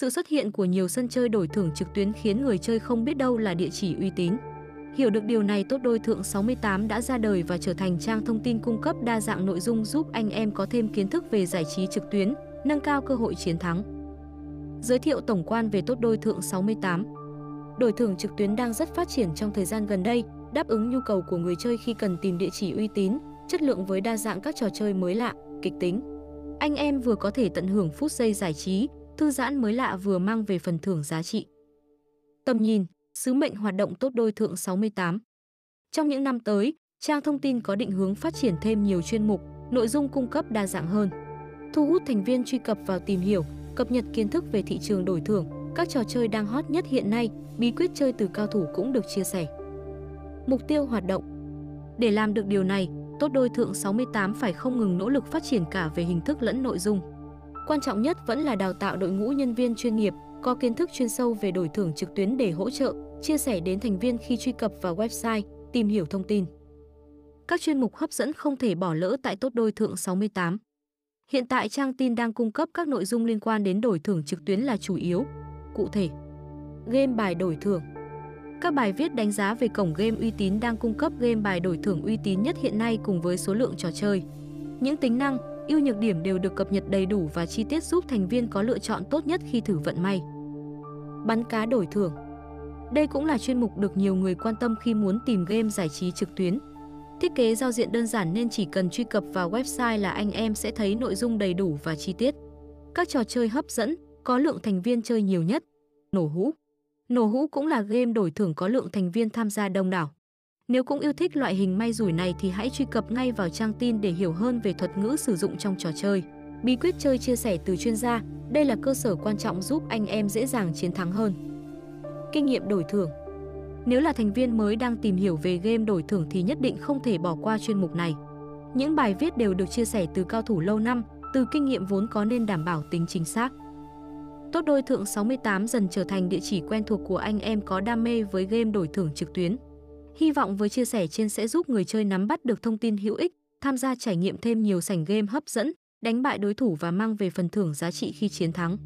Sự xuất hiện của nhiều sân chơi đổi thưởng trực tuyến khiến người chơi không biết đâu là địa chỉ uy tín. Hiểu được điều này, Tốt Đôi Thượng 68 đã ra đời và trở thành trang thông tin cung cấp đa dạng nội dung giúp anh em có thêm kiến thức về giải trí trực tuyến, nâng cao cơ hội chiến thắng. Giới thiệu tổng quan về Tốt Đôi Thượng 68 Đổi thưởng trực tuyến đang rất phát triển trong thời gian gần đây, đáp ứng nhu cầu của người chơi khi cần tìm địa chỉ uy tín, chất lượng với đa dạng các trò chơi mới lạ, kịch tính. Anh em vừa có thể tận hưởng phút giây giải trí, thư giãn mới lạ vừa mang về phần thưởng giá trị. Tầm nhìn, sứ mệnh hoạt động tốt đôi thượng 68. Trong những năm tới, trang thông tin có định hướng phát triển thêm nhiều chuyên mục, nội dung cung cấp đa dạng hơn. Thu hút thành viên truy cập vào tìm hiểu, cập nhật kiến thức về thị trường đổi thưởng, các trò chơi đang hot nhất hiện nay, bí quyết chơi từ cao thủ cũng được chia sẻ. Mục tiêu hoạt động Để làm được điều này, Tốt đôi thượng 68 phải không ngừng nỗ lực phát triển cả về hình thức lẫn nội dung. Quan trọng nhất vẫn là đào tạo đội ngũ nhân viên chuyên nghiệp, có kiến thức chuyên sâu về đổi thưởng trực tuyến để hỗ trợ, chia sẻ đến thành viên khi truy cập vào website, tìm hiểu thông tin. Các chuyên mục hấp dẫn không thể bỏ lỡ tại Tốt đôi thượng 68. Hiện tại trang tin đang cung cấp các nội dung liên quan đến đổi thưởng trực tuyến là chủ yếu. Cụ thể, game bài đổi thưởng, các bài viết đánh giá về cổng game uy tín đang cung cấp game bài đổi thưởng uy tín nhất hiện nay cùng với số lượng trò chơi. Những tính năng, ưu nhược điểm đều được cập nhật đầy đủ và chi tiết giúp thành viên có lựa chọn tốt nhất khi thử vận may. Bắn cá đổi thưởng Đây cũng là chuyên mục được nhiều người quan tâm khi muốn tìm game giải trí trực tuyến. Thiết kế giao diện đơn giản nên chỉ cần truy cập vào website là anh em sẽ thấy nội dung đầy đủ và chi tiết. Các trò chơi hấp dẫn, có lượng thành viên chơi nhiều nhất. Nổ hũ Nổ hũ cũng là game đổi thưởng có lượng thành viên tham gia đông đảo. Nếu cũng yêu thích loại hình may rủi này thì hãy truy cập ngay vào trang tin để hiểu hơn về thuật ngữ sử dụng trong trò chơi. Bí quyết chơi chia sẻ từ chuyên gia, đây là cơ sở quan trọng giúp anh em dễ dàng chiến thắng hơn. Kinh nghiệm đổi thưởng Nếu là thành viên mới đang tìm hiểu về game đổi thưởng thì nhất định không thể bỏ qua chuyên mục này. Những bài viết đều được chia sẻ từ cao thủ lâu năm, từ kinh nghiệm vốn có nên đảm bảo tính chính xác. Tốt đôi thượng 68 dần trở thành địa chỉ quen thuộc của anh em có đam mê với game đổi thưởng trực tuyến. Hy vọng với chia sẻ trên sẽ giúp người chơi nắm bắt được thông tin hữu ích, tham gia trải nghiệm thêm nhiều sảnh game hấp dẫn, đánh bại đối thủ và mang về phần thưởng giá trị khi chiến thắng.